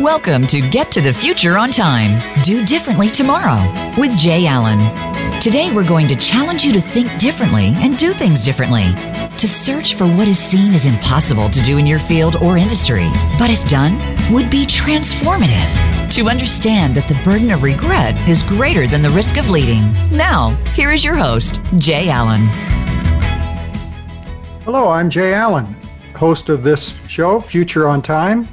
Welcome to Get to the Future on Time. Do differently tomorrow with Jay Allen. Today, we're going to challenge you to think differently and do things differently. To search for what is seen as impossible to do in your field or industry, but if done, would be transformative. To understand that the burden of regret is greater than the risk of leading. Now, here is your host, Jay Allen. Hello, I'm Jay Allen, host of this show, Future on Time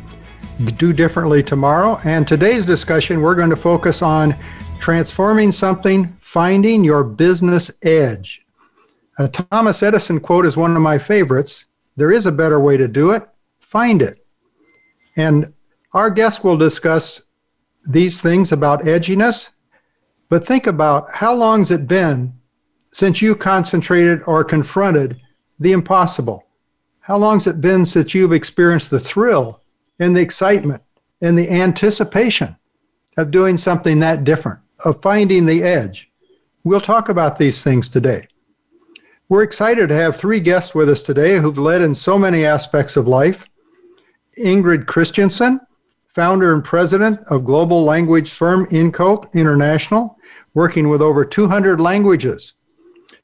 do differently tomorrow. And today's discussion, we're going to focus on transforming something, finding your business edge. A Thomas Edison quote is one of my favorites. There is a better way to do it. Find it. And our guest will discuss these things about edginess. But think about how long's it been since you concentrated or confronted the impossible? How long's it been since you've experienced the thrill and the excitement and the anticipation of doing something that different, of finding the edge. We'll talk about these things today. We're excited to have three guests with us today who've led in so many aspects of life. Ingrid Christensen, founder and president of global language firm INGCO International, working with over 200 languages.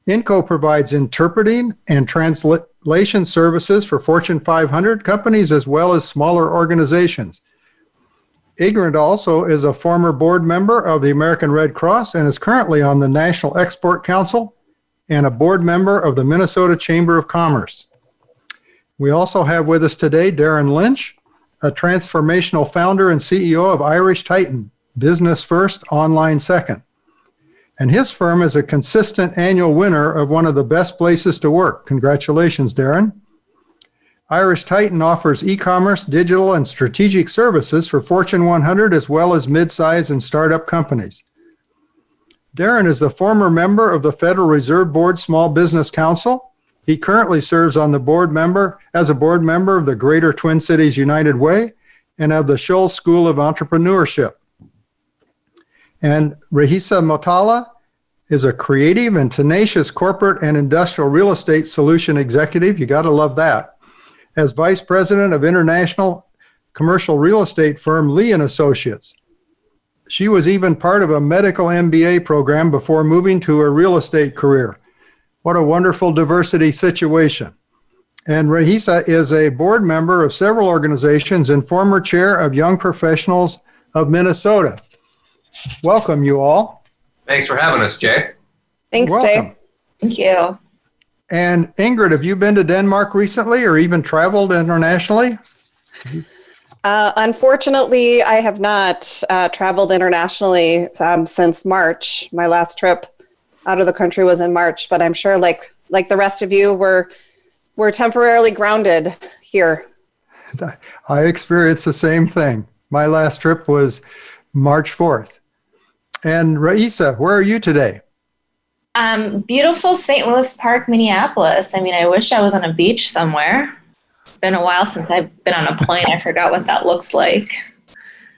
INGCO provides interpreting and translation translation services for Fortune 500 companies as well as smaller organizations. Ingrid also is a former board member of the American Red Cross and is currently on the National Export Council and a board member of the Minnesota Chamber of Commerce. We also have with us today Darren Lynch, a transformational founder and CEO of Irish Titan, business first, online second and his firm is a consistent annual winner of one of the best places to work. Congratulations, Darren. Irish Titan offers e commerce, digital, and strategic services for Fortune 100 as well as mid-size and startup companies. Darren is the former member of the Federal Reserve Board Small Business Council. He currently serves on the board member as a board member of the Greater Twin Cities United Way and of the Schulze School of Entrepreneurship. And Rahisa Motala is a creative and tenacious corporate and industrial real estate solution executive. You got to love that. As vice president of international commercial real estate firm Lee and Associates. She was even part of a medical MBA program before moving to a real estate career. What a wonderful diversity situation. And Rahisa is a board member of several organizations and former chair of Young Professionals of Minnesota. Welcome, you all. Thanks for having us, Jay. Thanks, Welcome. Jay. Thank you. And Ingrid, have you been to Denmark recently or even traveled internationally? Uh, unfortunately, I have not uh, traveled internationally um, since March. My last trip out of the country was in March, but I'm sure, like like the rest of you, we're we're temporarily grounded here. I experienced the same thing. My last trip was March 4th. And Raisa, where are you today? Um, beautiful St. Louis Park, Minneapolis. I mean, I wish I was on a beach somewhere. It's been a while since I've been on a plane. I forgot what that looks like.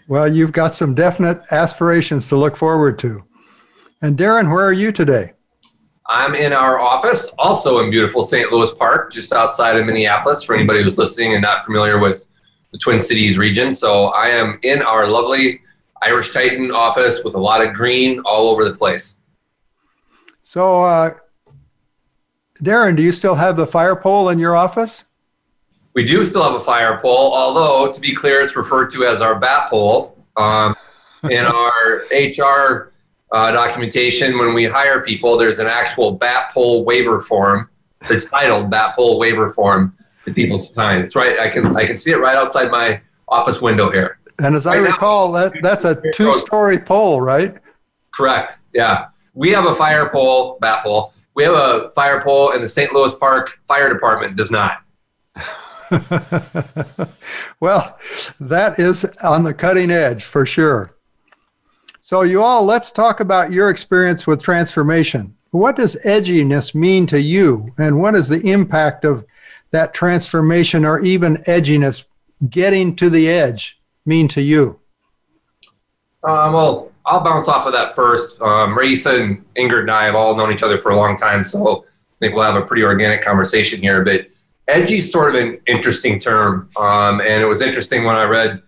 Well, you've got some definite aspirations to look forward to. And Darren, where are you today? I'm in our office, also in beautiful St. Louis Park, just outside of Minneapolis, for anybody who's listening and not familiar with the Twin Cities region. So I am in our lovely Irish Titan office with a lot of green all over the place. So, uh, Darren, do you still have the fire pole in your office? We do still have a fire pole, although to be clear, it's referred to as our bat pole. Um, in our HR uh, documentation, when we hire people, there's an actual bat pole waiver form that's titled bat pole waiver form that people sign. It's right. I can I can see it right outside my office window here. And as I recall, that, that's a two story pole, right? Correct. Yeah. We have a fire pole, bat pole. We have a fire pole, and the St. Louis Park Fire Department does not. well, that is on the cutting edge for sure. So, you all, let's talk about your experience with transformation. What does edginess mean to you, and what is the impact of that transformation or even edginess getting to the edge mean to you? Um, well, I'll bounce off of that first. Um, Raisa and Ingrid and I have all known each other for a long time, so I think we'll have a pretty organic conversation here. But edgy is sort of an interesting term, um, and it was interesting when I read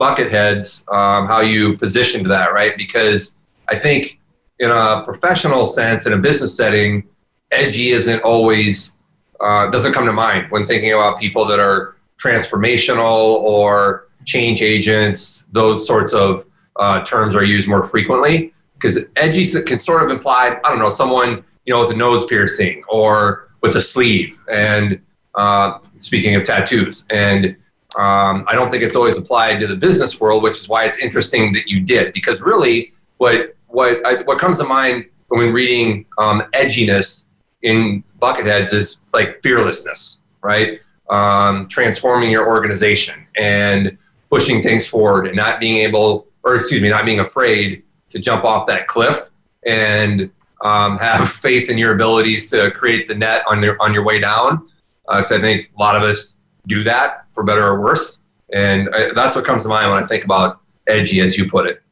Bucketheads, um, how you positioned that, right? Because I think in a professional sense, in a business setting, edgy isn't always uh, doesn't come to mind when thinking about people that are transformational or change agents. Those sorts of uh, terms are used more frequently because edgy can sort of imply I don't know someone you know with a nose piercing or with a sleeve and uh, speaking of tattoos and um, I don't think it's always applied to the business world, which is why it's interesting that you did because really what what I, what comes to mind when reading um, edginess in bucketheads is like fearlessness, right? Um, transforming your organization and pushing things forward and not being able, or excuse me, not being afraid to jump off that cliff and um, have faith in your abilities to create the net on your on your way down. Because uh, I think a lot of us do that for better or worse, and I, that's what comes to mind when I think about edgy, as you put it.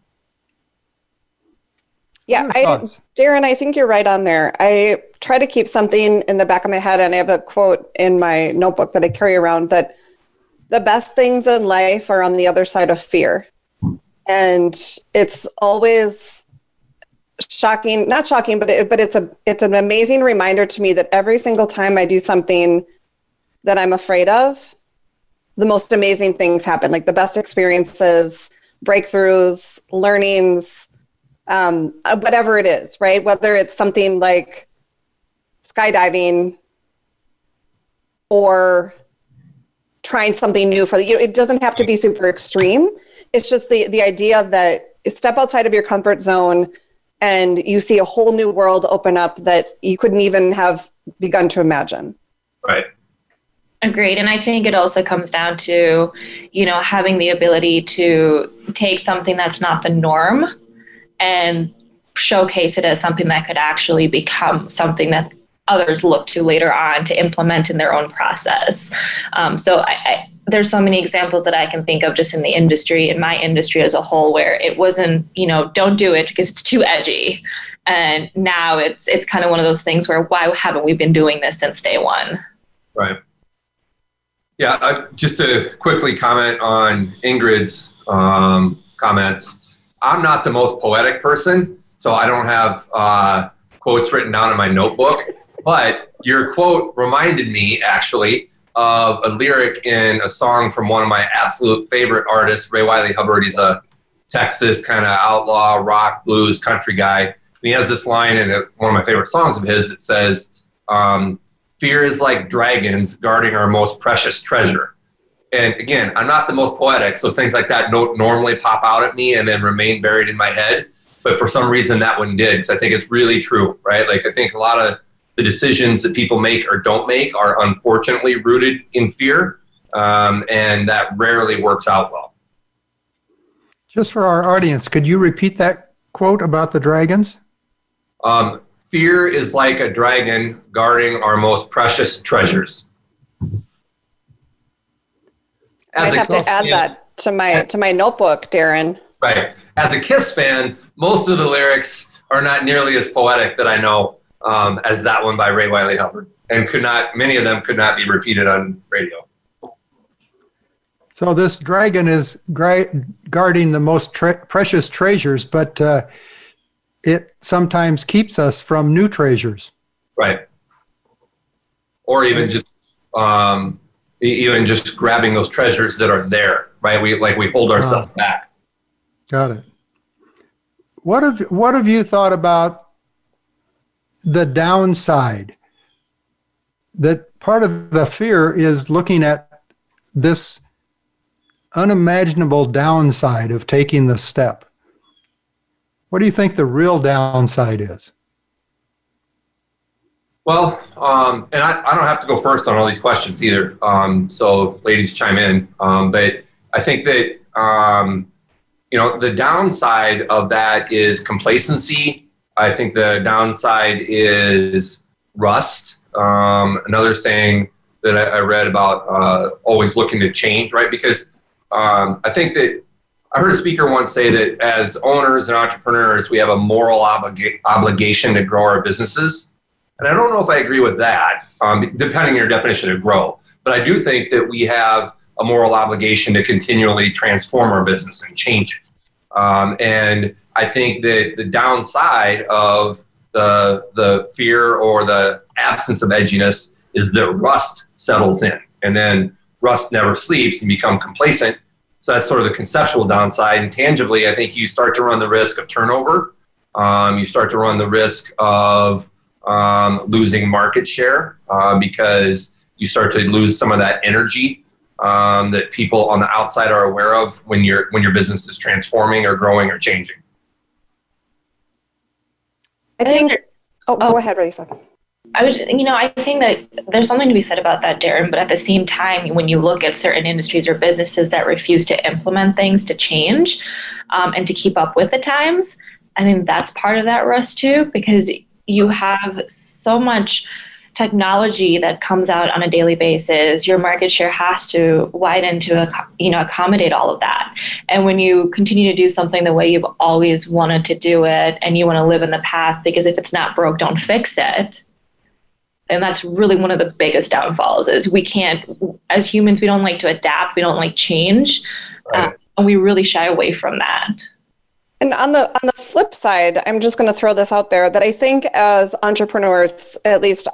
Yeah, I, Darren, I think you're right on there. I try to keep something in the back of my head, and I have a quote in my notebook that I carry around that the best things in life are on the other side of fear. And it's always shocking, not shocking, but it, but it's a it's an amazing reminder to me that every single time I do something that I'm afraid of, the most amazing things happen. Like the best experiences, breakthroughs, learnings, um, whatever it is, right? Whether it's something like skydiving or trying something new for the, you know, it doesn't have to be super extreme. It's just the the idea that step outside of your comfort zone and you see a whole new world open up that you couldn't even have begun to imagine. Right. Agreed. And I think it also comes down to, you know, having the ability to take something that's not the norm and showcase it as something that could actually become something that others look to later on to implement in their own process. Um, so I, I, there's so many examples that I can think of just in the industry, in my industry as a whole, where it wasn't, you know, don't do it because it's too edgy. And now it's it's kind of one of those things where why haven't we been doing this since day one? Right. Yeah, just to quickly comment on Ingrid's um, comments. I'm not the most poetic person, so I don't have uh, quotes written down in my notebook. But your quote reminded me actually of a lyric in a song from one of my absolute favorite artists, Ray Wylie Hubbard. He's a Texas kind of outlaw rock blues country guy. And he has this line in one of my favorite songs of his. It says, um, "Fear is like dragons guarding our most precious treasure." And again, I'm not the most poetic, so things like that don't normally pop out at me and then remain buried in my head. But for some reason, that one did. So I think it's really true, right? Like I think a lot of the decisions that people make or don't make are unfortunately rooted in fear, um, and that rarely works out well. Just for our audience, could you repeat that quote about the dragons? Um, fear is like a dragon guarding our most precious treasures. I have to add fan, that to my to my notebook, Darren. Right. As a Kiss fan, most of the lyrics are not nearly as poetic that I know um, as that one by Ray Wylie Hubbard, and could not many of them could not be repeated on radio. So this dragon is guarding the most tre- precious treasures, but uh, it sometimes keeps us from new treasures. Right. Or even just um, even just grabbing those treasures that are there, right? We like we hold ourselves back. Got it. What have what have you thought about the downside? That part of the fear is looking at this unimaginable downside of taking the step. What do you think the real downside is? Well, um, and I, I, don't have to go first on all these questions either. Um, so, ladies, chime in. Um, but I think that um, you know the downside of that is complacency. I think the downside is rust. Um, another saying that I, I read about uh, always looking to change, right? Because um, I think that I heard a speaker once say that as owners and entrepreneurs, we have a moral obliga- obligation to grow our businesses and I don't know if I agree with that, um, depending on your definition of grow. But I do think that we have a moral obligation to continually transform our business and change it. Um, and I think that the downside of the the fear or the absence of edginess is that rust settles in, and then rust never sleeps and become complacent. So that's sort of the conceptual downside. And tangibly, I think you start to run the risk of turnover. Um, you start to run the risk of um, losing market share uh, because you start to lose some of that energy um, that people on the outside are aware of when your when your business is transforming or growing or changing. I think. Oh, oh, go ahead, Raisa. I would, you know, I think that there's something to be said about that, Darren. But at the same time, when you look at certain industries or businesses that refuse to implement things to change um, and to keep up with the times, I think that's part of that rust too, because you have so much technology that comes out on a daily basis your market share has to widen to you know accommodate all of that. And when you continue to do something the way you've always wanted to do it and you want to live in the past because if it's not broke don't fix it and that's really one of the biggest downfalls is we can't as humans we don't like to adapt we don't like change. Right. uh, and we really shy away from that. And on the on the flip side i'm just going to throw this out there that i think as entrepreneurs at least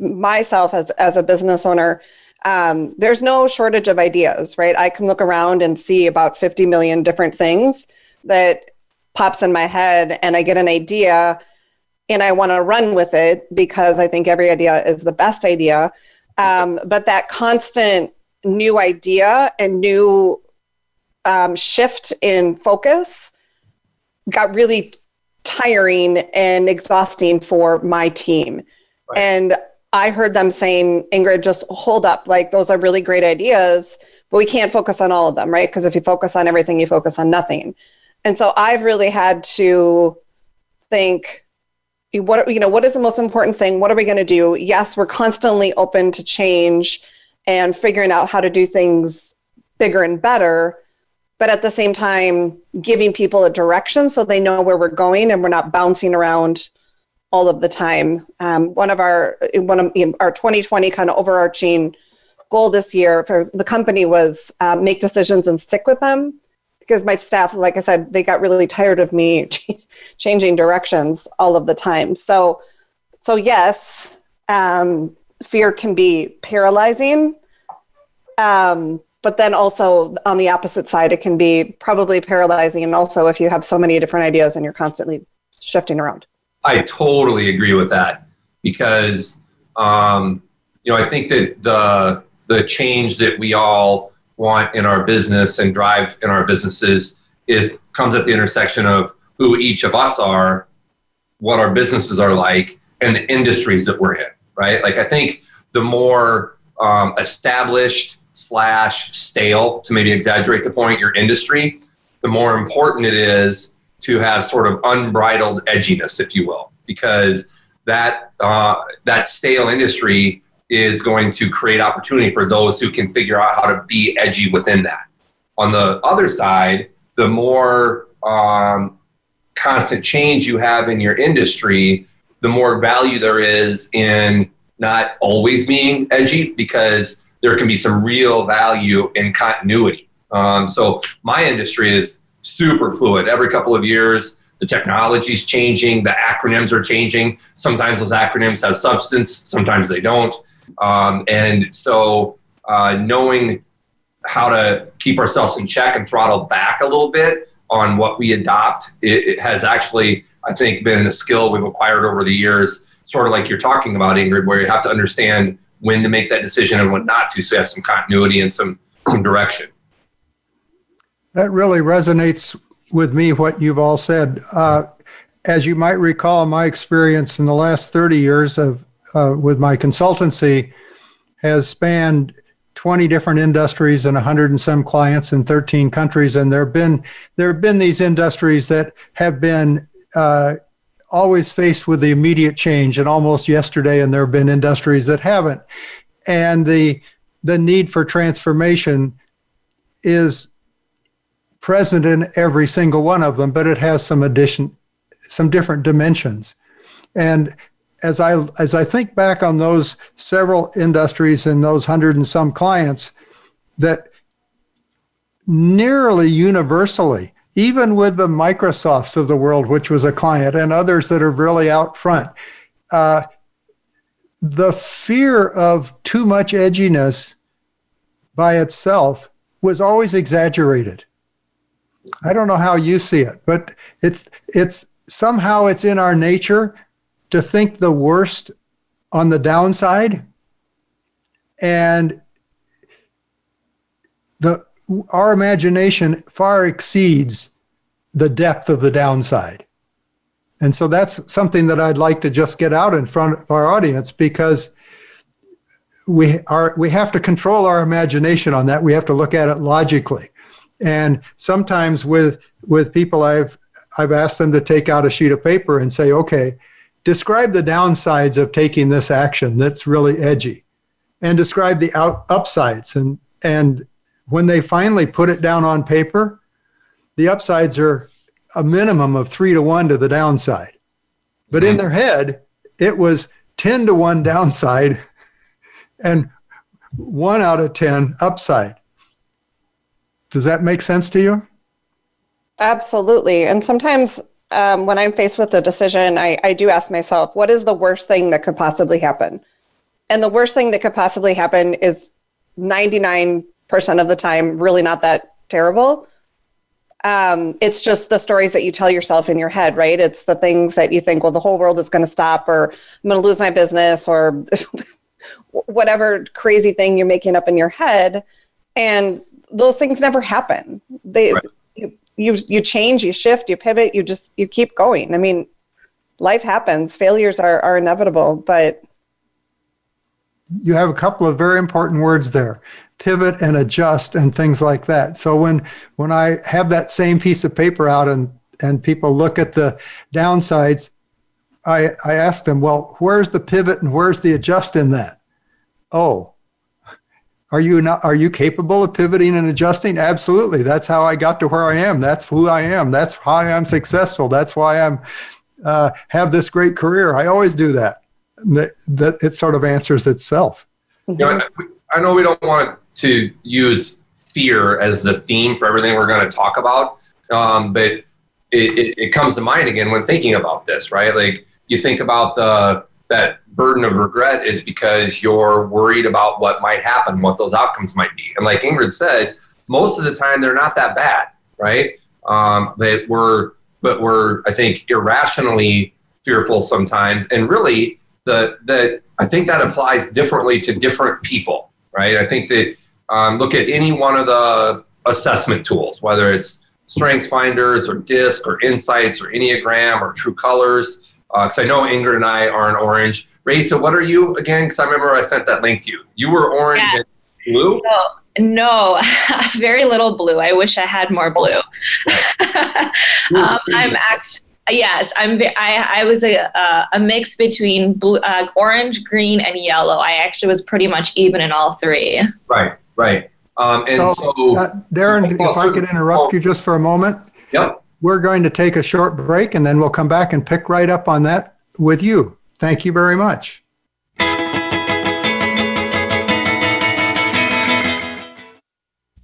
myself as as a business owner um, there's no shortage of ideas right i can look around and see about 50 million different things that pops in my head and i get an idea and I want to run with it because I think every idea is the best idea. Um, but that constant new idea and new um, shift in focus got really tiring and exhausting for my team. Right. And I heard them saying, Ingrid, just hold up. Like, those are really great ideas, but we can't focus on all of them, right? Because if you focus on everything, you focus on nothing. And so I've really had to think, what you know what is the most important thing what are we going to do yes we're constantly open to change and figuring out how to do things bigger and better but at the same time giving people a direction so they know where we're going and we're not bouncing around all of the time um, one of our one of you know, our 2020 kind of overarching goal this year for the company was uh, make decisions and stick with them because my staff, like I said, they got really tired of me changing directions all of the time. So, so yes, um, fear can be paralyzing. Um, but then also on the opposite side, it can be probably paralyzing. And also if you have so many different ideas and you're constantly shifting around. I totally agree with that because, um, you know, I think that the the change that we all want in our business and drive in our businesses is comes at the intersection of who each of us are, what our businesses are like, and the industries that we're in. Right? Like I think the more um, established slash stale, to maybe exaggerate the point, your industry, the more important it is to have sort of unbridled edginess, if you will, because that uh, that stale industry is going to create opportunity for those who can figure out how to be edgy within that. On the other side, the more um, constant change you have in your industry, the more value there is in not always being edgy because there can be some real value in continuity. Um, so my industry is super fluid. Every couple of years, the technology is changing, the acronyms are changing. Sometimes those acronyms have substance, sometimes they don't. Um, and so uh, knowing how to keep ourselves in check and throttle back a little bit on what we adopt, it, it has actually, I think, been a skill we've acquired over the years, sort of like you're talking about, Ingrid, where you have to understand when to make that decision and when not to, so you have some continuity and some some direction. That really resonates with me, what you've all said. Uh, as you might recall, my experience in the last 30 years of uh, with my consultancy has spanned 20 different industries and 100 and some clients in 13 countries and there have been there have been these industries that have been uh, always faced with the immediate change and almost yesterday and there have been industries that haven't and the the need for transformation is present in every single one of them but it has some addition some different dimensions and as I as I think back on those several industries and those hundred and some clients, that nearly universally, even with the Microsofts of the world, which was a client, and others that are really out front. Uh, the fear of too much edginess by itself was always exaggerated. I don't know how you see it, but it's it's somehow it's in our nature to think the worst on the downside and the our imagination far exceeds the depth of the downside. And so that's something that I'd like to just get out in front of our audience because we are we have to control our imagination on that. We have to look at it logically. And sometimes with with people I've I've asked them to take out a sheet of paper and say, okay, describe the downsides of taking this action that's really edgy. And describe the out, upsides. And and when they finally put it down on paper the upsides are a minimum of 3 to 1 to the downside. But mm-hmm. in their head it was 10 to 1 downside and 1 out of 10 upside does that make sense to you absolutely and sometimes um, when I'm faced with a decision, I, I do ask myself, what is the worst thing that could possibly happen? And the worst thing that could possibly happen is 99% of the time really not that terrible. Um, it's just the stories that you tell yourself in your head, right? It's the things that you think, well, the whole world is going to stop, or I'm going to lose my business, or whatever crazy thing you're making up in your head. And those things never happen. They, right you you change, you shift, you pivot, you just you keep going. I mean, life happens. Failures are are inevitable, but you have a couple of very important words there pivot and adjust and things like that so when when i have that same piece of paper out and and people look at the downsides i i ask them well where's the pivot and where's the adjust in that oh are you not are you capable of pivoting and adjusting? Absolutely. That's how I got to where I am. That's who I am. That's how I'm successful. That's why I'm uh, have this great career. I always do that. That, that it sort of answers itself. You know, I know we don't want to use fear as the theme for everything we're going to talk about, um, but it, it, it comes to mind again when thinking about this, right? Like you think about the that burden of regret is because you're worried about what might happen, what those outcomes might be. And like Ingrid said, most of the time they're not that bad, right? Um, but we're but we're I think irrationally fearful sometimes, and really the the I think that applies differently to different people, right? I think that um, look at any one of the assessment tools, whether it's Strengths Finders or DISC or Insights or Enneagram or True Colors because uh, I know Ingrid and I are in orange. Raisa, what are you again? Because I remember I sent that link to you. You were orange yeah. and blue. No, no, very little blue. I wish I had more blue. um, I'm actually. Yes, I'm. I, I was a, a mix between blue, uh, orange, green, and yellow. I actually was pretty much even in all three. Right, right. Um, and so, so uh, Darren, if I could interrupt you just for a moment. Yep. We're going to take a short break and then we'll come back and pick right up on that with you. Thank you very much.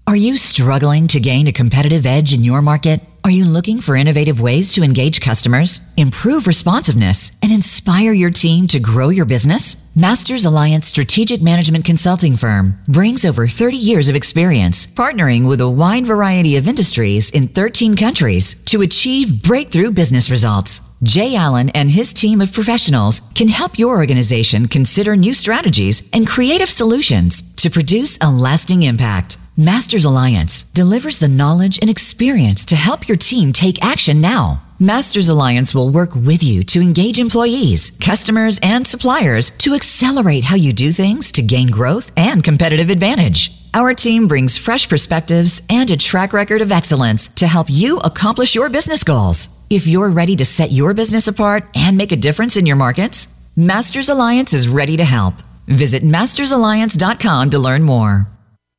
Are you struggling to gain a competitive edge in your market? Are you looking for innovative ways to engage customers, improve responsiveness, and inspire your team to grow your business? Masters Alliance Strategic Management Consulting Firm brings over 30 years of experience partnering with a wide variety of industries in 13 countries to achieve breakthrough business results. Jay Allen and his team of professionals can help your organization consider new strategies and creative solutions to produce a lasting impact. Masters Alliance delivers the knowledge and experience to help your team take action now. Masters Alliance will work with you to engage employees, customers, and suppliers to accelerate how you do things to gain growth and competitive advantage. Our team brings fresh perspectives and a track record of excellence to help you accomplish your business goals. If you're ready to set your business apart and make a difference in your markets, Masters Alliance is ready to help. Visit mastersalliance.com to learn more.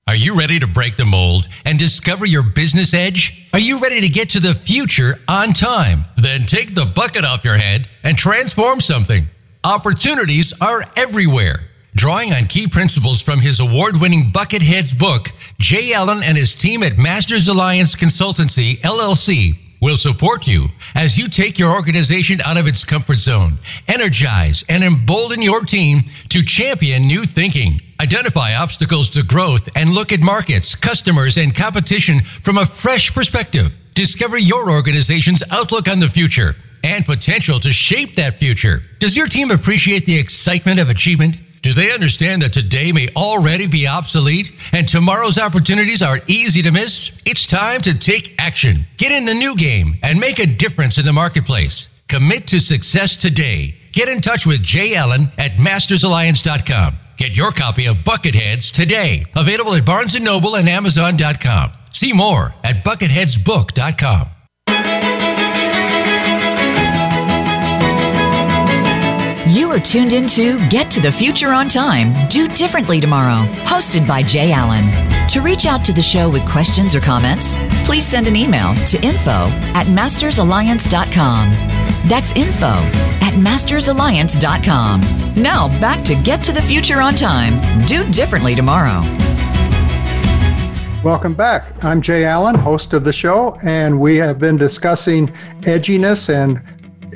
Are you ready to break the mold and discover your business edge? Are you ready to get to the future on time? Then take the bucket off your head and transform something. Opportunities are everywhere. Drawing on key principles from his award winning Bucketheads book, Jay Allen and his team at Masters Alliance Consultancy, LLC, will support you as you take your organization out of its comfort zone, energize and embolden your team to champion new thinking. Identify obstacles to growth and look at markets, customers, and competition from a fresh perspective. Discover your organization's outlook on the future and potential to shape that future. Does your team appreciate the excitement of achievement? Do they understand that today may already be obsolete and tomorrow's opportunities are easy to miss? It's time to take action. Get in the new game and make a difference in the marketplace. Commit to success today. Get in touch with Jay Allen at mastersalliance.com. Get your copy of Bucketheads today. Available at Barnes & Noble and Amazon.com. See more at bucketheadsbook.com. tuned into Get to the Future on Time, Do Differently Tomorrow, hosted by Jay Allen. To reach out to the show with questions or comments, please send an email to info at mastersalliance.com. That's info at mastersalliance.com. Now back to Get to the Future on Time, Do Differently Tomorrow. Welcome back. I'm Jay Allen, host of the show, and we have been discussing edginess and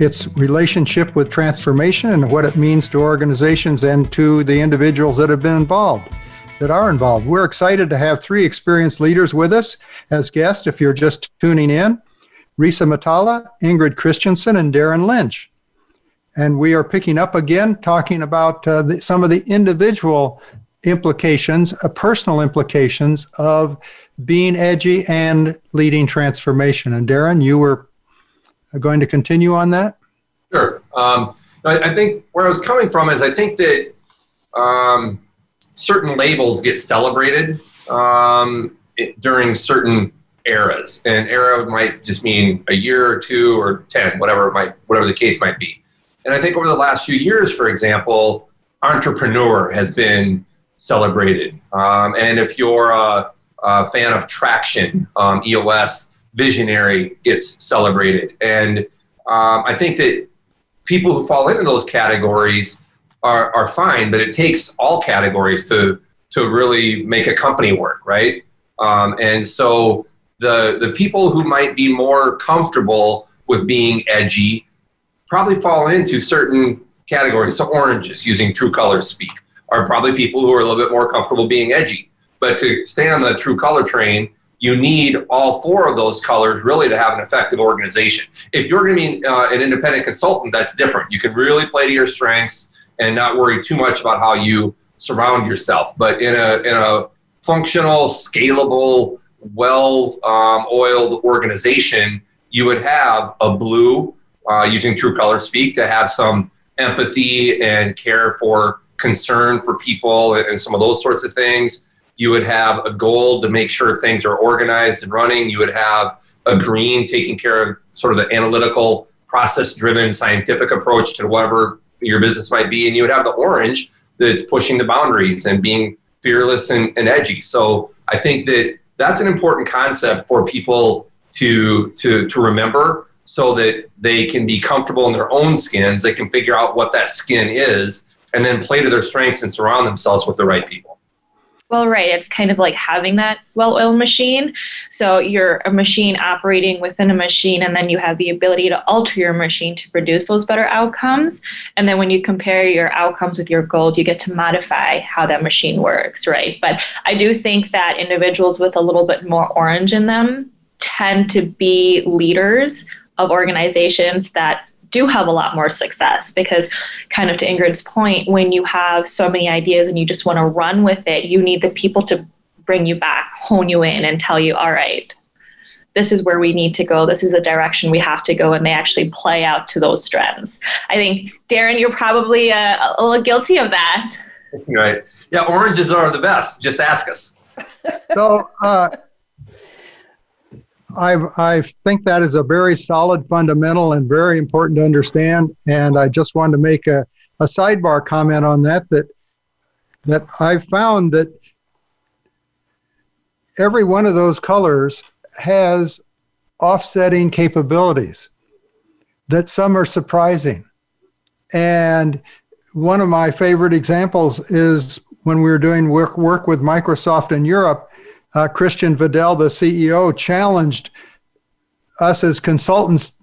its relationship with transformation and what it means to organizations and to the individuals that have been involved, that are involved. We're excited to have three experienced leaders with us as guests. If you're just tuning in, Risa Matala, Ingrid Christensen, and Darren Lynch. And we are picking up again, talking about uh, the, some of the individual implications, uh, personal implications of being edgy and leading transformation. And Darren, you were going to continue on that? Sure. Um, I, think where I was coming from is I think that um, certain labels get celebrated um, during certain eras, and era might just mean a year or two or ten, whatever it might, whatever the case might be. And I think over the last few years, for example, entrepreneur has been celebrated. Um, and if you're a, a fan of traction, um, EOS, visionary gets celebrated. And um, I think that people who fall into those categories are, are fine, but it takes all categories to, to really make a company work, right? Um, and so the, the people who might be more comfortable with being edgy probably fall into certain categories. So oranges, using true color speak, are probably people who are a little bit more comfortable being edgy. But to stay on the true color train, you need all four of those colors really to have an effective organization. If you're going to be uh, an independent consultant, that's different. You can really play to your strengths and not worry too much about how you surround yourself. But in a in a functional, scalable, well-oiled um, organization, you would have a blue uh, using True Color Speak to have some empathy and care for concern for people and some of those sorts of things you would have a goal to make sure things are organized and running. You would have a green taking care of sort of the analytical, process driven, scientific approach to whatever your business might be. And you would have the orange that's pushing the boundaries and being fearless and, and edgy. So I think that that's an important concept for people to, to, to remember so that they can be comfortable in their own skins. They can figure out what that skin is and then play to their strengths and surround themselves with the right people. Well, right. It's kind of like having that well oiled machine. So you're a machine operating within a machine, and then you have the ability to alter your machine to produce those better outcomes. And then when you compare your outcomes with your goals, you get to modify how that machine works, right? But I do think that individuals with a little bit more orange in them tend to be leaders of organizations that do have a lot more success because kind of to ingrid's point when you have so many ideas and you just want to run with it you need the people to bring you back hone you in and tell you all right this is where we need to go. This is the direction we have to go and they actually play out to those strengths. I think darren you're probably uh, a little guilty of that. Right. Yeah oranges are the best. Just ask us. So uh, I, I think that is a very solid fundamental and very important to understand. And I just wanted to make a, a sidebar comment on that, that that I found that every one of those colors has offsetting capabilities, that some are surprising. And one of my favorite examples is when we were doing work, work with Microsoft in Europe, uh, Christian Vidal, the CEO, challenged us as consultants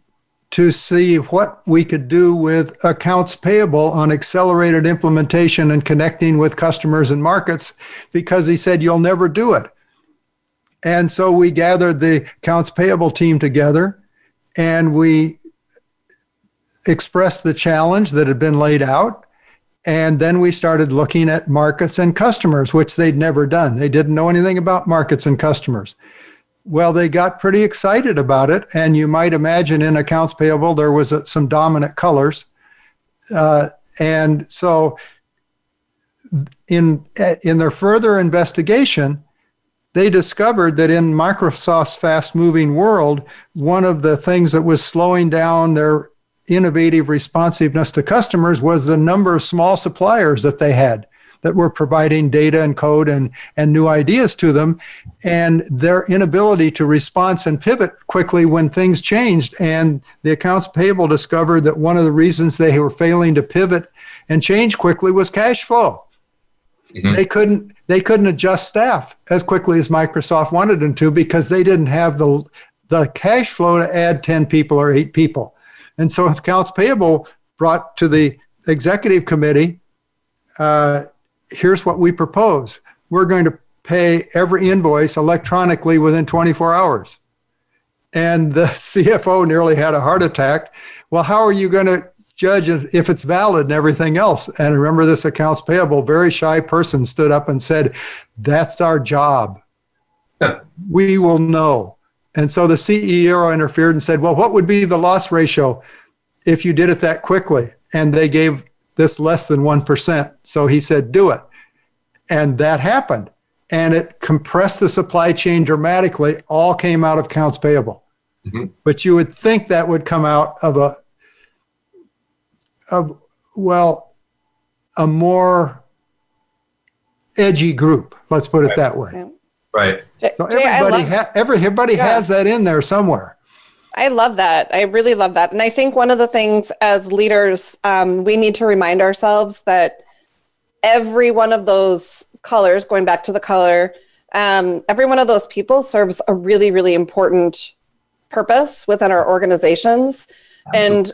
to see what we could do with accounts payable on accelerated implementation and connecting with customers and markets because he said you'll never do it. And so we gathered the accounts payable team together and we expressed the challenge that had been laid out. And then we started looking at markets and customers, which they'd never done. They didn't know anything about markets and customers. Well, they got pretty excited about it. And you might imagine in accounts payable, there was some dominant colors. Uh, and so in, in their further investigation, they discovered that in Microsoft's fast moving world, one of the things that was slowing down their innovative responsiveness to customers was the number of small suppliers that they had that were providing data and code and, and new ideas to them, and their inability to respond and pivot quickly when things changed. And the accounts payable discovered that one of the reasons they were failing to pivot and change quickly was cash flow. Mm-hmm. They couldn't they couldn't adjust staff as quickly as Microsoft wanted them to because they didn't have the the cash flow to add 10 people or 8 people. And so accounts payable brought to the executive committee uh, here's what we propose we're going to pay every invoice electronically within 24 hours. And the CFO nearly had a heart attack. Well, how are you going to judge if it's valid and everything else? And remember, this accounts payable, very shy person stood up and said, That's our job. we will know. And so the CEO interfered and said, Well, what would be the loss ratio if you did it that quickly? And they gave this less than 1%. So he said, do it. And that happened. And it compressed the supply chain dramatically, all came out of accounts payable. Mm-hmm. But you would think that would come out of a, of, well, a more edgy group. Let's put it right. that way. Right. So everybody, ha- everybody yeah. has that in there somewhere. I love that. I really love that. And I think one of the things as leaders, um, we need to remind ourselves that every one of those colors, going back to the color, um, every one of those people serves a really, really important purpose within our organizations. Absolutely. And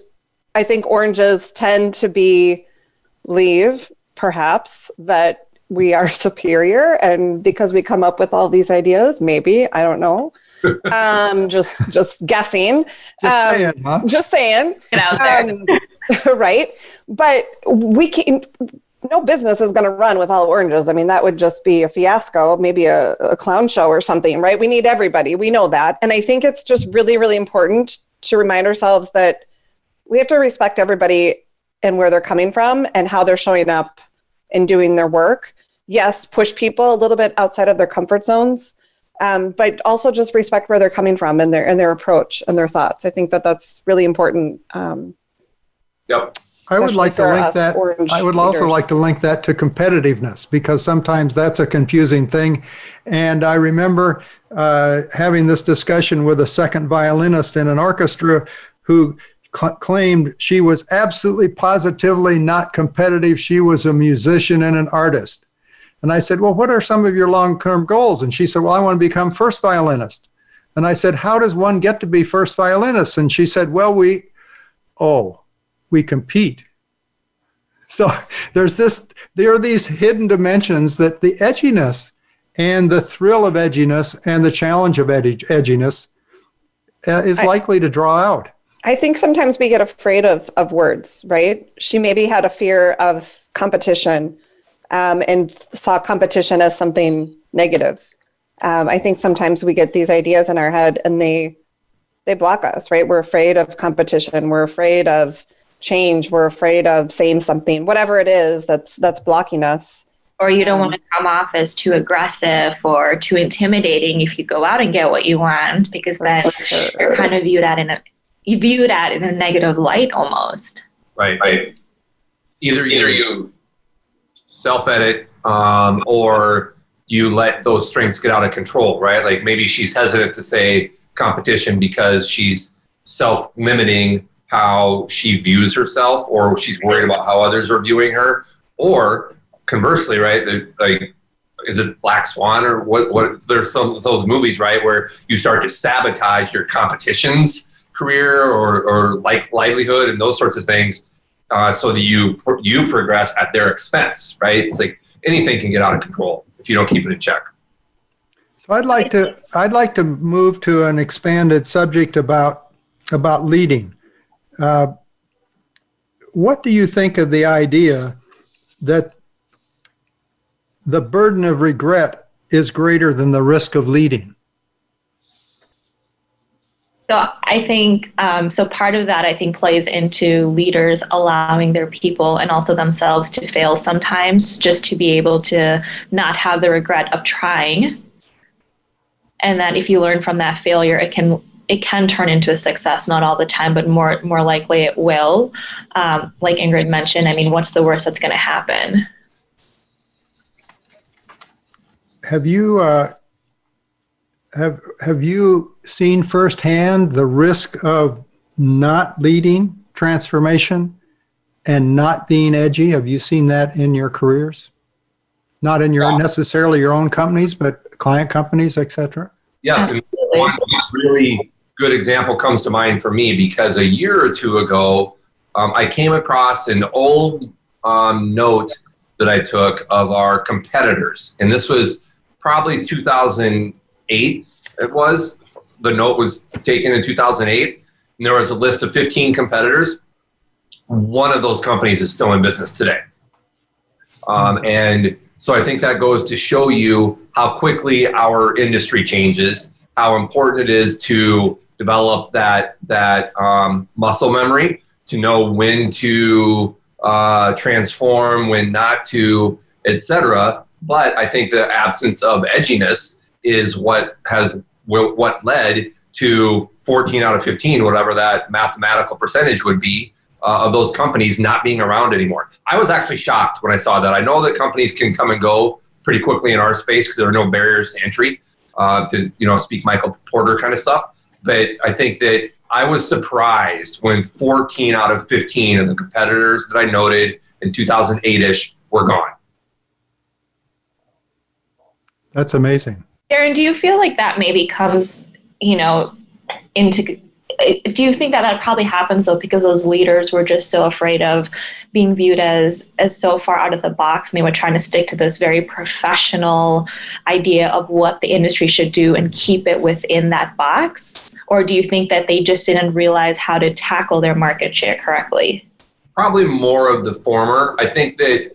I think oranges tend to be leave, perhaps, that we are superior. And because we come up with all these ideas, maybe, I don't know um, just just guessing. Just um, saying, huh? Just saying. Get out there. Um, right. But we can no business is going to run with all oranges. I mean, that would just be a fiasco, maybe a, a, clown show or something, right? We need everybody. We know that. And I think it's just really, really important to remind ourselves that we have to respect everybody and where they're coming from and how they're showing up and doing their work. Yes, push people a little bit outside of their comfort zones, um, but also just respect where they're coming from and their and their approach and their thoughts. I think that that's really important. Um, yep. I would like to link that. I would also leaders. like to link that to competitiveness because sometimes that's a confusing thing. And I remember uh, having this discussion with a second violinist in an orchestra who cl- claimed she was absolutely positively not competitive. She was a musician and an artist. And I said, Well, what are some of your long term goals? And she said, Well, I want to become first violinist. And I said, How does one get to be first violinist? And she said, Well, we, oh, we compete. So there's this, there are these hidden dimensions that the edginess and the thrill of edginess and the challenge of edg- edginess uh, is I, likely to draw out. I think sometimes we get afraid of, of words, right? She maybe had a fear of competition um, and saw competition as something negative. Um, I think sometimes we get these ideas in our head and they they block us, right? We're afraid of competition. We're afraid of change. We're afraid of saying something, whatever it is that's that's blocking us. Or you don't um, want to come off as too aggressive or too intimidating if you go out and get what you want, because then you're kind of viewed at in a you view that in a negative light almost. Right. Right. Either either you self edit um, or you let those strengths get out of control, right? Like maybe she's hesitant to say competition because she's self limiting how she views herself or she's worried about how others are viewing her or conversely right like is it Black Swan or what? What there's some those movies right where you start to sabotage your competition's career or or like livelihood and those sorts of things, uh, so that you you progress at their expense, right? It's like anything can get out of control if you don't keep it in check. So I'd like to I'd like to move to an expanded subject about about leading. Uh, what do you think of the idea that the burden of regret is greater than the risk of leading? So I think um, so. Part of that I think plays into leaders allowing their people and also themselves to fail sometimes, just to be able to not have the regret of trying. And that if you learn from that failure, it can it can turn into a success. Not all the time, but more more likely it will. Um, like Ingrid mentioned, I mean, what's the worst that's going to happen? Have you uh, have have you seen firsthand the risk of not leading transformation and not being edgy? Have you seen that in your careers? Not in your yeah. necessarily your own companies, but client companies, etc. Yes, and one really good example comes to mind for me because a year or two ago, um, I came across an old um, note that I took of our competitors, and this was probably 2008 it was. The note was taken in 2008, and there was a list of 15 competitors. One of those companies is still in business today. Um, and so I think that goes to show you how quickly our industry changes, how important it is to develop that that um, muscle memory to know when to uh, transform, when not to, etc. But I think the absence of edginess is what has what led to 14 out of 15, whatever that mathematical percentage would be, uh, of those companies not being around anymore. I was actually shocked when I saw that. I know that companies can come and go pretty quickly in our space because there are no barriers to entry uh, to you know speak Michael Porter kind of stuff. But I think that I was surprised when 14 out of 15 of the competitors that I noted in 2008ish were gone. That's amazing. Aaron, do you feel like that maybe comes, you know, into do you think that that probably happens though because those leaders were just so afraid of being viewed as as so far out of the box and they were trying to stick to this very professional idea of what the industry should do and keep it within that box? Or do you think that they just didn't realize how to tackle their market share correctly? Probably more of the former. I think that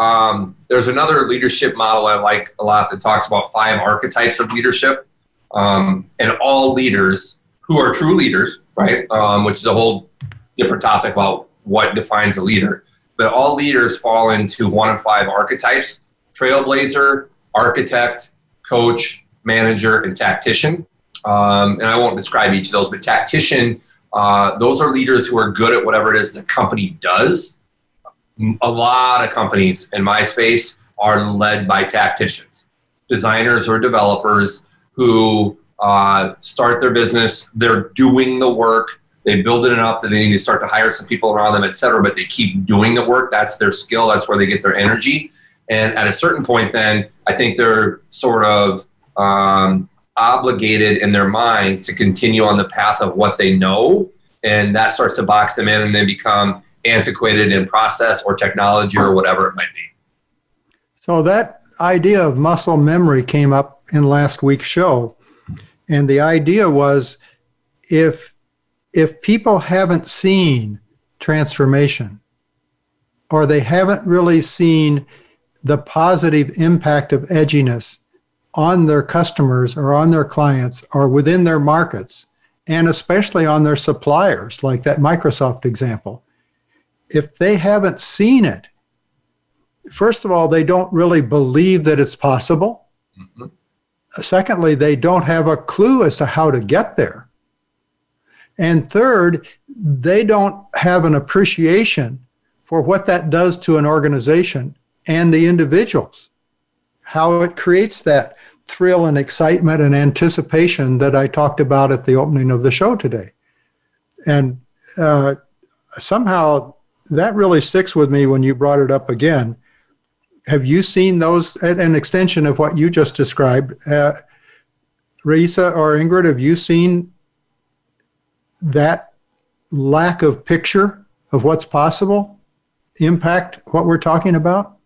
um, there's another leadership model I like a lot that talks about five archetypes of leadership. Um, and all leaders who are true leaders, right, um, which is a whole different topic about what defines a leader. But all leaders fall into one of five archetypes trailblazer, architect, coach, manager, and tactician. Um, and I won't describe each of those, but tactician, uh, those are leaders who are good at whatever it is the company does a lot of companies in my space are led by tacticians, designers or developers who uh, start their business. They're doing the work. They build it up, and they need to start to hire some people around them, et cetera. But they keep doing the work. That's their skill. That's where they get their energy. And at a certain point, then I think they're sort of um, obligated in their minds to continue on the path of what they know, and that starts to box them in, and they become antiquated in process or technology or whatever it might be. So that idea of muscle memory came up in last week's show. And the idea was if if people haven't seen transformation or they haven't really seen the positive impact of edginess on their customers or on their clients or within their markets and especially on their suppliers like that Microsoft example if they haven't seen it, first of all, they don't really believe that it's possible. Mm-hmm. Secondly, they don't have a clue as to how to get there. And third, they don't have an appreciation for what that does to an organization and the individuals, how it creates that thrill and excitement and anticipation that I talked about at the opening of the show today. And uh, somehow that really sticks with me when you brought it up again have you seen those an extension of what you just described? Uh, Raisa or Ingrid, have you seen that lack of picture of what's possible impact what we're talking about?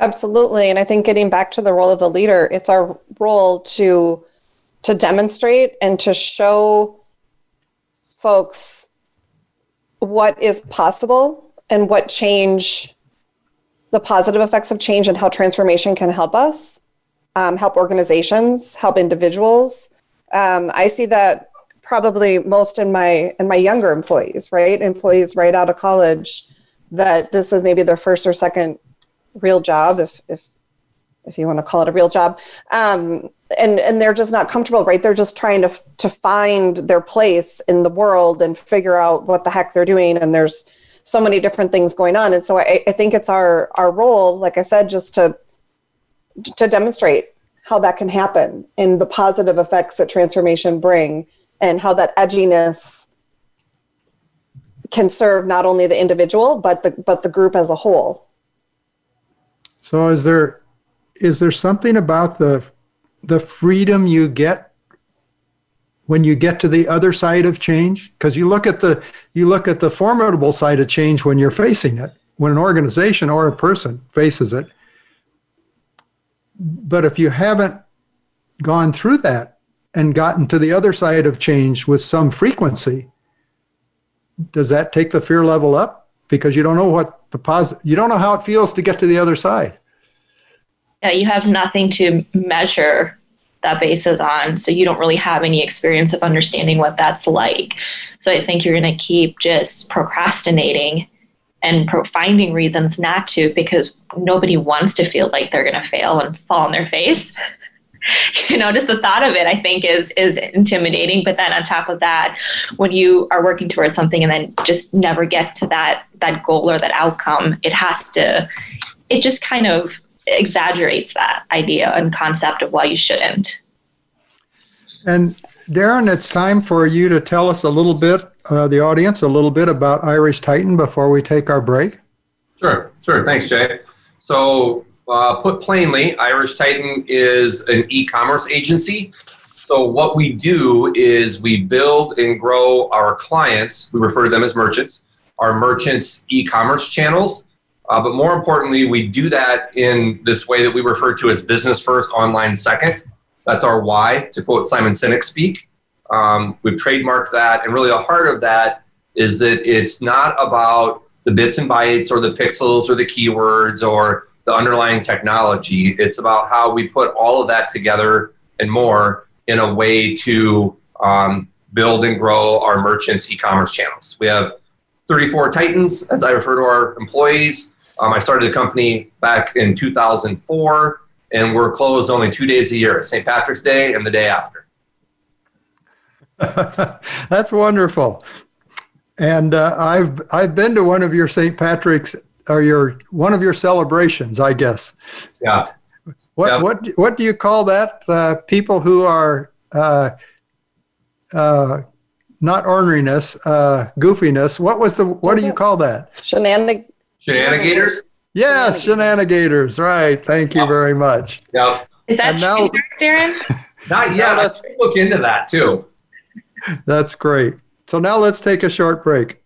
Absolutely. And I think getting back to the role of the leader, it's our role to to demonstrate and to show folks what is possible and what change the positive effects of change and how transformation can help us um, help organizations help individuals. Um, i see that probably most in my in my younger employees right? Employees right out of college that this is maybe their first or second real job if if if you want to call it a real job. Um, and and they're just not comfortable right? They're just trying to to find their place in the world and figure out what the heck they're doing. And there's so many different things going on. And so i, I think it's our our role like i said just to to demonstrate how that can happen and the positive effects that transformation bring and how that edginess can serve not only the individual but the but the group as a whole. So is there is there something about the the freedom you get when you get to the other side of change? Because you look at the you look at the formidable side of change when you're facing it when an organization or a person faces it. But if you haven't gone through that and gotten to the other side of change with some frequency does that take the fear level up? Because you don't know what the positive you don't know how it feels to get to the other side yeah, you have nothing to measure that basis on. So you don't really have any experience of understanding what that's like. So I think you're going to keep just procrastinating and pro- finding reasons not to because nobody wants to feel like they're going to fail and fall on their face. you know, just the thought of it, I think, is is intimidating. But then on top of that, when you are working towards something and then just never get to that that goal or that outcome, it has to. It just kind of exaggerates that idea and concept of why you shouldn't. And Darren, it's time for you to tell us a little bit, uh, the audience, a little bit about Irish Titan before we take our break. Sure, sure. Thanks, Jay. So, uh, put plainly, Irish Titan is an e commerce agency. So, what we do is we build and grow our clients, we refer to them as merchants, our merchants' e commerce channels uh, but more importantly, we do that in this way that we refer to as business first, online second. That's our why, to quote Simon Sinek speak. Um, we've trademarked that. And really, the heart of that is that it's not about the bits and bytes or the pixels or the keywords or the underlying technology. It's about how we put all of that together and more in a way to um, build and grow our merchants' e commerce channels. We have 34 Titans, as I refer to our employees. Um, I started the company back in 2004, and we're closed only two days a year St. Patrick's Day and the day after. That's wonderful. And uh, I've I've been to one of your St. Patrick's or your one of your celebrations, I guess. Yeah. What yeah. what what do you call that? Uh, people who are uh, uh not orneriness, uh, goofiness. What was the what do you call that? Shenanigans Shenanigators? Yes, shenanigators. Right. Thank you very much. Yeah. Is that and now, Darren? Not yet. Let's look into that too. That's great. So now let's take a short break.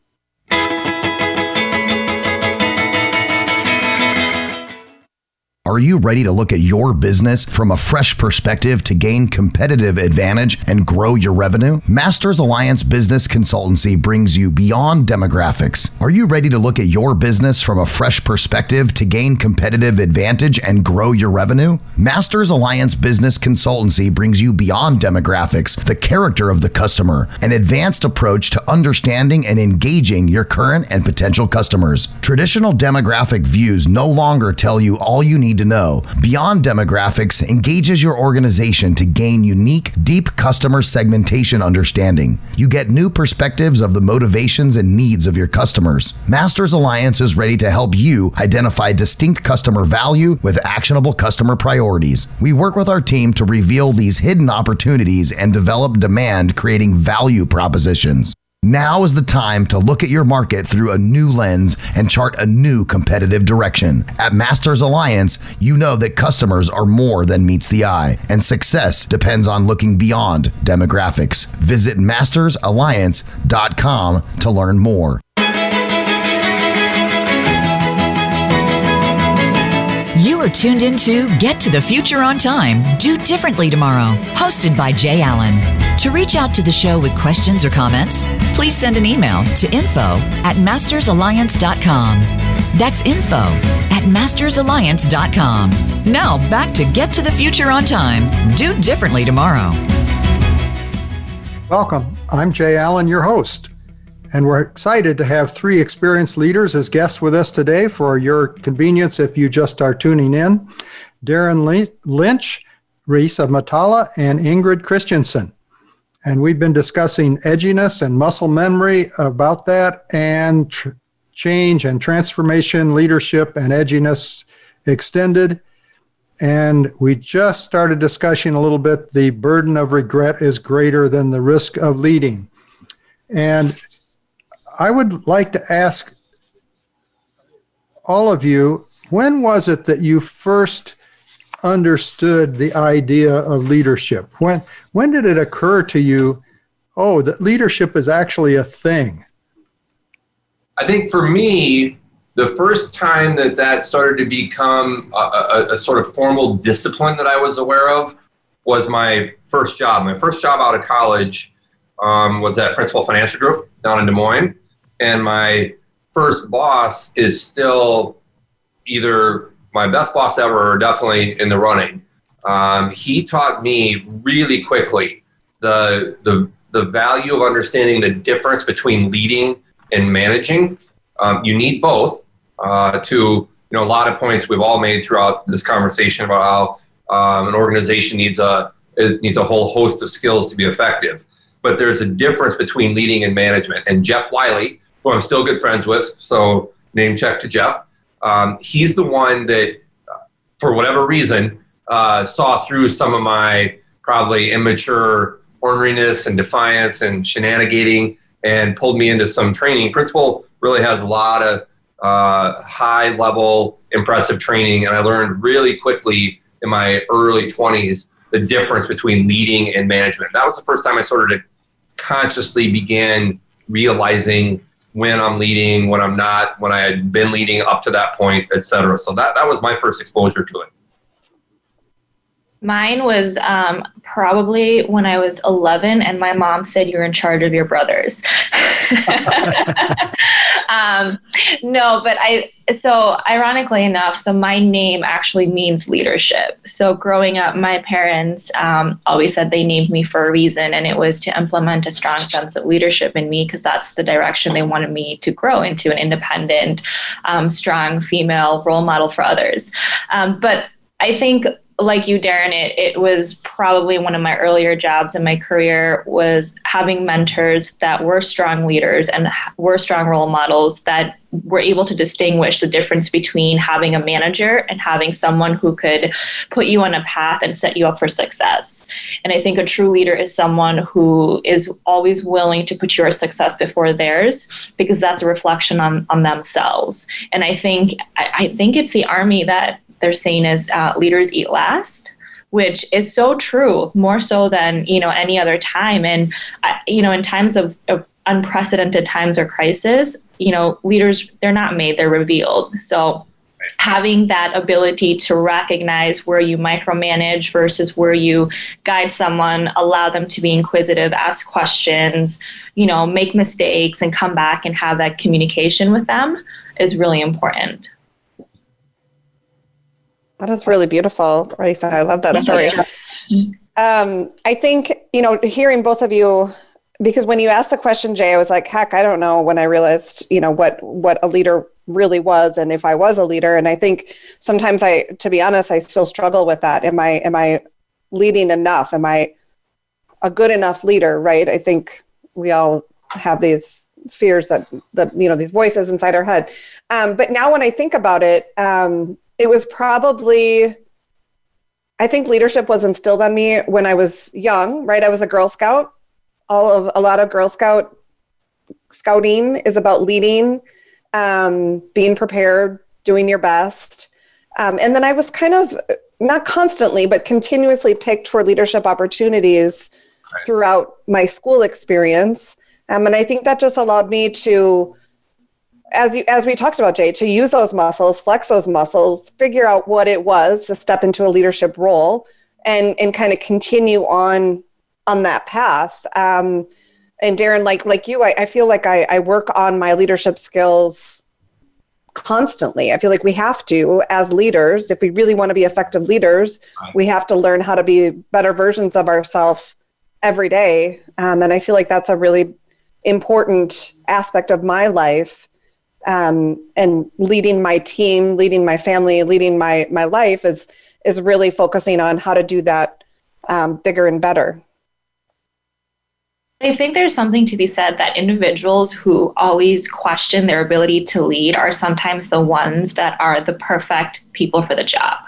Are you ready to look at your business from a fresh perspective to gain competitive advantage and grow your revenue? Masters Alliance Business Consultancy brings you beyond demographics. Are you ready to look at your business from a fresh perspective to gain competitive advantage and grow your revenue? Masters Alliance Business Consultancy brings you beyond demographics, the character of the customer, an advanced approach to understanding and engaging your current and potential customers. Traditional demographic views no longer tell you all you need to know. Beyond Demographics engages your organization to gain unique, deep customer segmentation understanding. You get new perspectives of the motivations and needs of your customers. Masters Alliance is ready to help you identify distinct customer value with actionable customer priorities. We work with our team to reveal these hidden opportunities and develop demand creating value propositions. Now is the time to look at your market through a new lens and chart a new competitive direction. At Masters Alliance, you know that customers are more than meets the eye, and success depends on looking beyond demographics. Visit mastersalliance.com to learn more. Are tuned into Get to the Future on Time, Do Differently Tomorrow, hosted by Jay Allen. To reach out to the show with questions or comments, please send an email to info at mastersalliance.com. That's info at mastersalliance.com. Now back to Get to the Future on Time, Do Differently Tomorrow. Welcome. I'm Jay Allen, your host. And we're excited to have three experienced leaders as guests with us today for your convenience if you just are tuning in Darren Lynch, Reese of Matala, and Ingrid Christensen. And we've been discussing edginess and muscle memory about that and tr- change and transformation, leadership and edginess extended. And we just started discussing a little bit the burden of regret is greater than the risk of leading. And I would like to ask all of you when was it that you first understood the idea of leadership? When, when did it occur to you, oh, that leadership is actually a thing? I think for me, the first time that that started to become a, a, a, sort of formal discipline that I was aware of was my first job. My first job out of college um, was at Principal Financial Group down in Des Moines and my first boss is still either my best boss ever or definitely in the running. Um, he taught me really quickly the, the, the value of understanding the difference between leading and managing. Um, you need both uh, to, you know, a lot of points we've all made throughout this conversation about how um, an organization needs a, needs a whole host of skills to be effective. But there's a difference between leading and management. And Jeff Wiley, who I'm still good friends with. So name check to Jeff. Um, he's the one that, for whatever reason, uh, saw through some of my probably immature orneriness and defiance and shenanigating and pulled me into some training. Principal really has a lot of uh, high level, impressive training, and I learned really quickly in my early 20s the difference between leading and management. That was the first time I sort of consciously began realizing when I'm leading, when I'm not, when I had been leading up to that point, et cetera. So that, that was my first exposure to it. Mine was um, probably when I was 11, and my mom said, You're in charge of your brothers. um, no, but I, so ironically enough, so my name actually means leadership. So growing up, my parents um, always said they named me for a reason, and it was to implement a strong sense of leadership in me because that's the direction they wanted me to grow into an independent, um, strong female role model for others. Um, but I think like you darren it, it was probably one of my earlier jobs in my career was having mentors that were strong leaders and were strong role models that were able to distinguish the difference between having a manager and having someone who could put you on a path and set you up for success. And i think a true leader is someone who is always willing to put your success before theirs because that's a reflection on, on themselves. And i think I, I think it's the army that they're saying is uh, leaders eat last which is so true more so than you know any other time. And uh, you know in times of, of unprecedented times or crisis you know leaders they're not made they're revealed. So having that ability to recognize where you micromanage versus where you guide someone allow them to be inquisitive ask questions you know make mistakes and come back and have that communication with them is really important that is really beautiful, Raisa. I love that story. Um, I think, you know, hearing both of you, because when you asked the question, Jay, I was like, heck, I don't know when I realized, you know, what what a leader really was and if I was a leader. And I think sometimes I, to be honest, I still struggle with that. Am I am I leading enough? Am I a good enough leader? Right. I think we all have these fears that that you know these voices inside our head um, but now when i think about it um, it was probably I think leadership was instilled on me when I was young, right? I was a Girl Scout. All of a lot of Girl Scout scouting is about leading, um, being prepared, doing your best. Um, and then I was kind of not constantly, but continuously picked for leadership opportunities right. throughout my school experience. Um, and I think that just allowed me to, as you as we talked about, Jay, to use those muscles, flex those muscles, figure out what it was to step into a leadership role, and and kind of continue on on that path. Um, and Darren, like like you, I, I feel like I, I work on my leadership skills constantly. I feel like we have to, as leaders, if we really want to be effective leaders, right. we have to learn how to be better versions of ourselves every day. Um, and I feel like that's a really important aspect of my life. Um, and leading my team, leading my family, leading my my life is is really focusing on how to do that um, bigger and better. I think there's something to be said that individuals who always question their ability to lead are sometimes the ones that are the perfect people for the job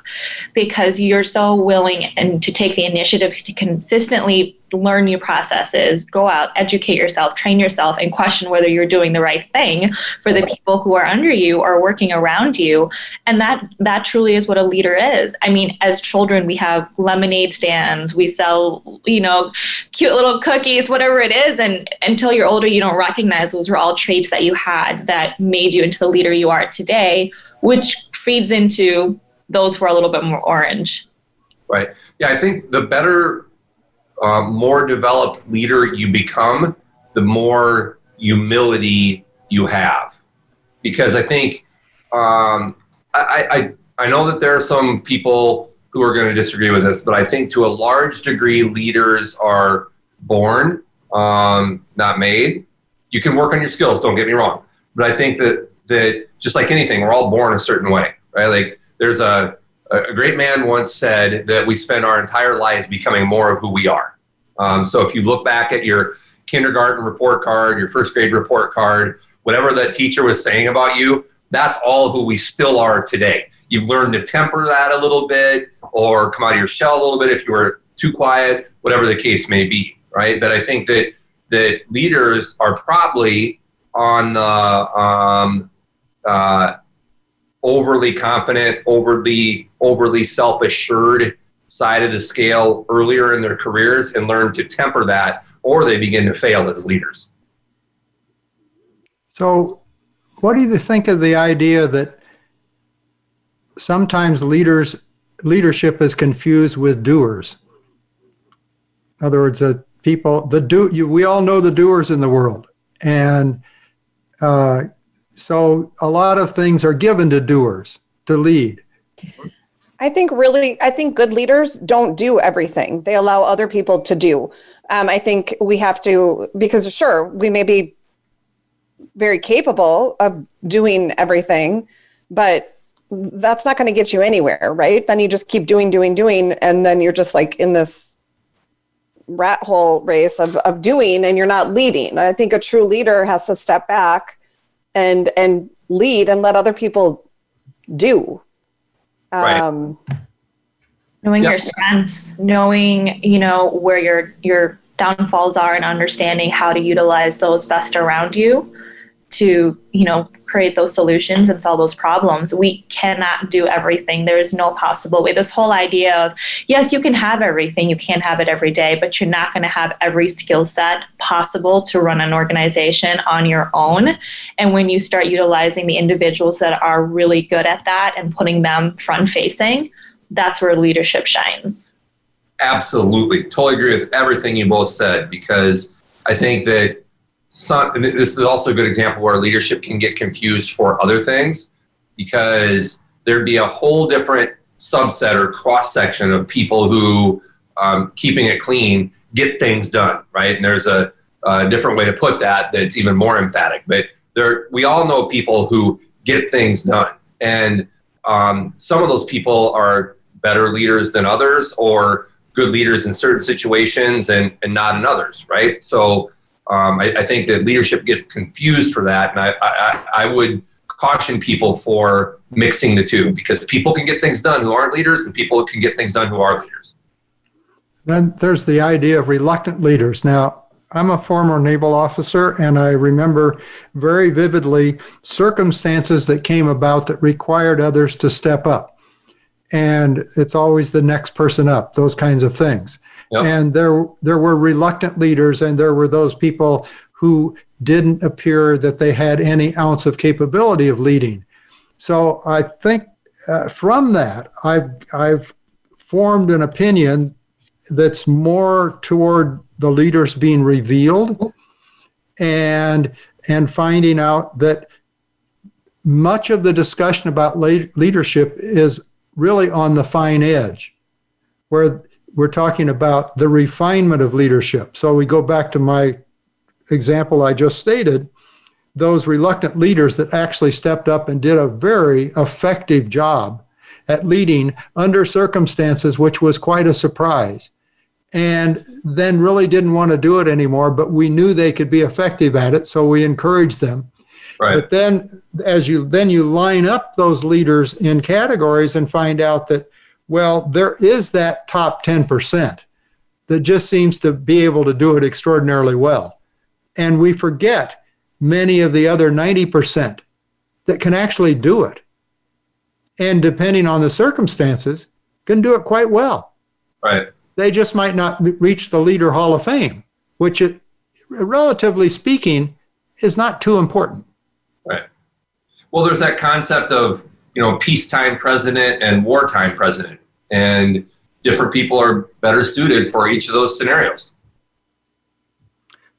because you're so willing and to take the initiative to consistently learn new processes, go out, educate yourself, train yourself, and question whether you're doing the right thing for the people who are under you or working around you. And that that truly is what a leader is. I mean, as children, we have lemonade stands, we sell, you know, cute little cookies, whatever it is. And until you're older, you don't recognize those were all traits that you had that made you into the leader you are today, which feeds into those who are a little bit more orange. Right. Yeah, I think the better um, more developed leader you become, the more humility you have. Because I think um, I, I, I know that there are some people who are going to disagree with this, but I think to a large degree, leaders are born, um, not made. You can work on your skills, don't get me wrong. But I think that, that just like anything, we're all born a certain way, right? Like there's a, a great man once said that we spend our entire lives becoming more of who we are. Um, so if you look back at your kindergarten report card, your first grade report card, whatever that teacher was saying about you, that's all who we still are today. You've learned to temper that a little bit or come out of your shell a little bit if you were too quiet, whatever the case may be, right? But I think that that leaders are probably on the um, uh, overly confident, overly overly self assured side of the scale earlier in their careers and learn to temper that, or they begin to fail as leaders. So, what do you think of the idea that sometimes leaders leadership is confused with doers? In other words, the people the do you, we all know the doers in the world, and uh, so a lot of things are given to doers to lead. I think really, I think good leaders don't do everything. They allow other people to do. Um, I think we have to, because sure, we may be very capable of doing everything, but that's not going to get you anywhere, right? Then you just keep doing, doing, doing, and then you're just like in this rat hole race of, of doing and you're not leading. I think a true leader has to step back and and lead and let other people do. Um, right. Knowing yep. your strengths, knowing you know where your your downfalls are, and understanding how to utilize those best around you to you know create those solutions and solve those problems. We cannot do everything. There is no possible way. This whole idea of yes you can have everything. You can't have it every day but you're not going to have every skill set possible to run an organization on your own. And when you start utilizing the individuals that are really good at that and putting them front facing that's where leadership shines. Absolutely. Totally agree with everything you both said because i think that some, this is also a good example where leadership can get confused for other things because there'd be a whole different subset or cross section of people who, um, keeping it clean, get things done, right? And there's a, a, different way to put that that's even more emphatic. But there, we all know people who get things done, and um, some of those people are better leaders than others, or good leaders in certain situations and, and not in others, right? So um, I, I, think that leadership gets confused for that, and I, I, I would caution people for mixing the two because people can get things done who aren't leaders, and people can get things done who are leaders. Then there's the idea of reluctant leaders. Now, I'm a former naval officer, and I remember very vividly circumstances that came about that required others to step up. And it's always the next person up, those kinds of things. And there, there were reluctant leaders, and there were those people who didn't appear that they had any ounce of capability of leading. So I think uh, from that, I've, I've formed an opinion that's more toward the leaders being revealed and and finding out that much of the discussion about leadership is really on the fine edge where we're talking about the refinement of leadership so we go back to my example i just stated those reluctant leaders that actually stepped up and did a very effective job at leading under circumstances which was quite a surprise and then really didn't want to do it anymore, but we knew they could be effective at it, so we encouraged them. Right. But then as you then you line up those leaders in categories and find out that well, there is that top 10% that just seems to be able to do it extraordinarily well. And we forget many of the other 90% that can actually do it. And depending on the circumstances, can do it quite well. Right. They just might not reach the Leader Hall of Fame, which, it, relatively speaking, is not too important. Right. Well, there's that concept of you know peacetime president and wartime president, and different people are better suited for each of those scenarios.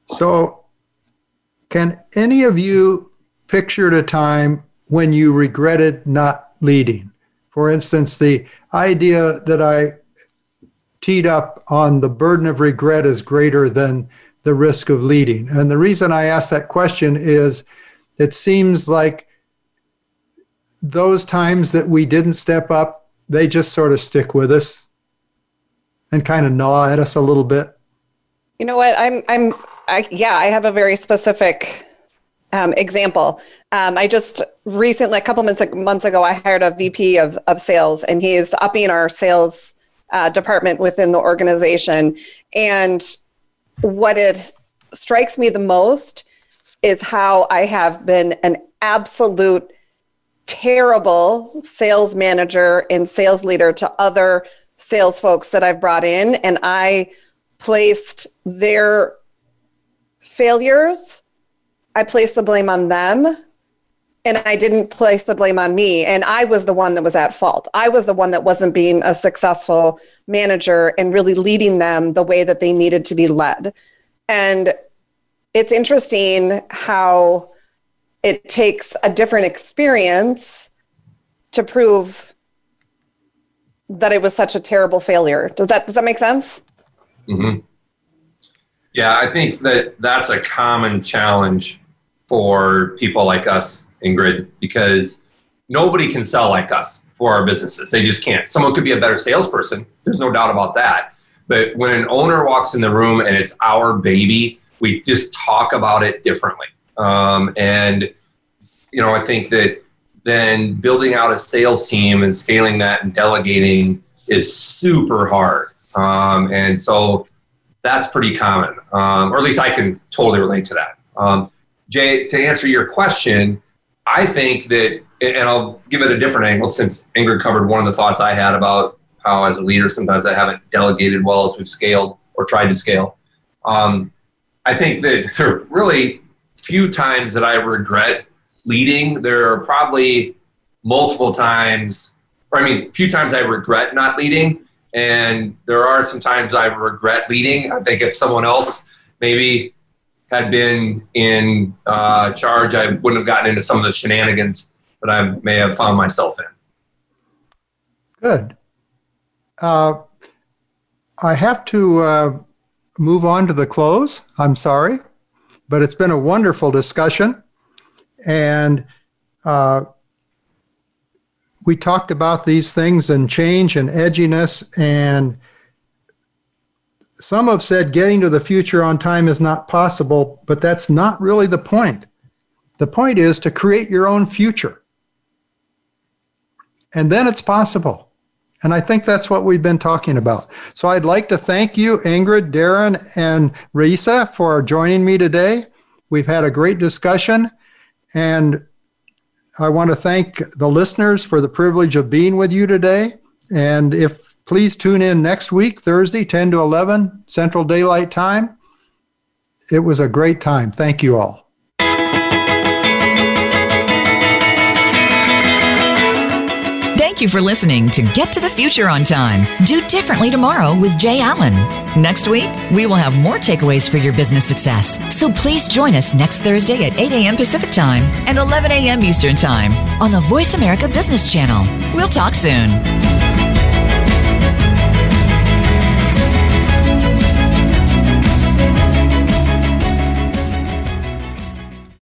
So, can any of you picture a time when you regretted not leading? For instance, the idea that I teed up on the burden of regret is greater than the risk of leading. And the reason I ask that question is it seems like those times that we didn't step up, they just sort of stick with us and kind of gnaw at us a little bit. You know what? I'm, I'm, I, yeah, I have a very specific um, example. Um, I just recently, a couple months, months ago, I hired a VP of, of sales, and he's upping our sales uh, department within the organization. And what it strikes me the most is how I have been an absolute terrible sales manager and sales leader to other sales folks that I've brought in. And I placed their failures, I placed the blame on them and I didn't place the blame on me. And I was the one that was at fault. I was the one that wasn't being a successful manager and really leading them the way that they needed to be led. And it's interesting how it takes a different experience to prove that it was such a terrible failure. Does that does that make sense? Mm-hmm. Yeah, I think that that's a common challenge for people like us Ingrid, because nobody can sell like us for our businesses. They just can't. Someone could be a better salesperson. There's no doubt about that. But when an owner walks in the room and it's our baby, we just talk about it differently. Um, and, you know, I think that then building out a sales team and scaling that and delegating is super hard. Um, and so that's pretty common, um, or at least I can totally relate to that. Um, Jay, to answer your question, I think that, and I'll give it a different angle since Ingrid covered one of the thoughts I had about how, as a leader, sometimes I haven't delegated well as we've scaled or tried to scale. Um, I think that there are really few times that I regret leading. There are probably multiple times, or I mean, few times I regret not leading, and there are some times I regret leading. I think if someone else maybe had been in uh, charge, I wouldn't have gotten into some of the shenanigans that I may have found myself in. Good. Uh, I have to uh, move on to the close. I'm sorry, but it's been a wonderful discussion. And uh, we talked about these things and change and edginess and some have said getting to the future on time is not possible, but that's not really the point. The point is to create your own future. And then it's possible. And I think that's what we've been talking about. So I'd like to thank you, Ingrid, Darren, and Risa, for joining me today. We've had a great discussion, and I want to thank the listeners for the privilege of being with you today. And if please tune in next week, Thursday, 10 to 11 Central Daylight Time. It was a great time. Thank you all. Thank you for listening to Get to the Future on Time. Do differently tomorrow with Jay Allen. Next week, we will have more takeaways for your business success. So please join us next Thursday at 8 a.m. Pacific Time and 11 a.m. Eastern Time on the Voice America Business Channel. We'll talk soon.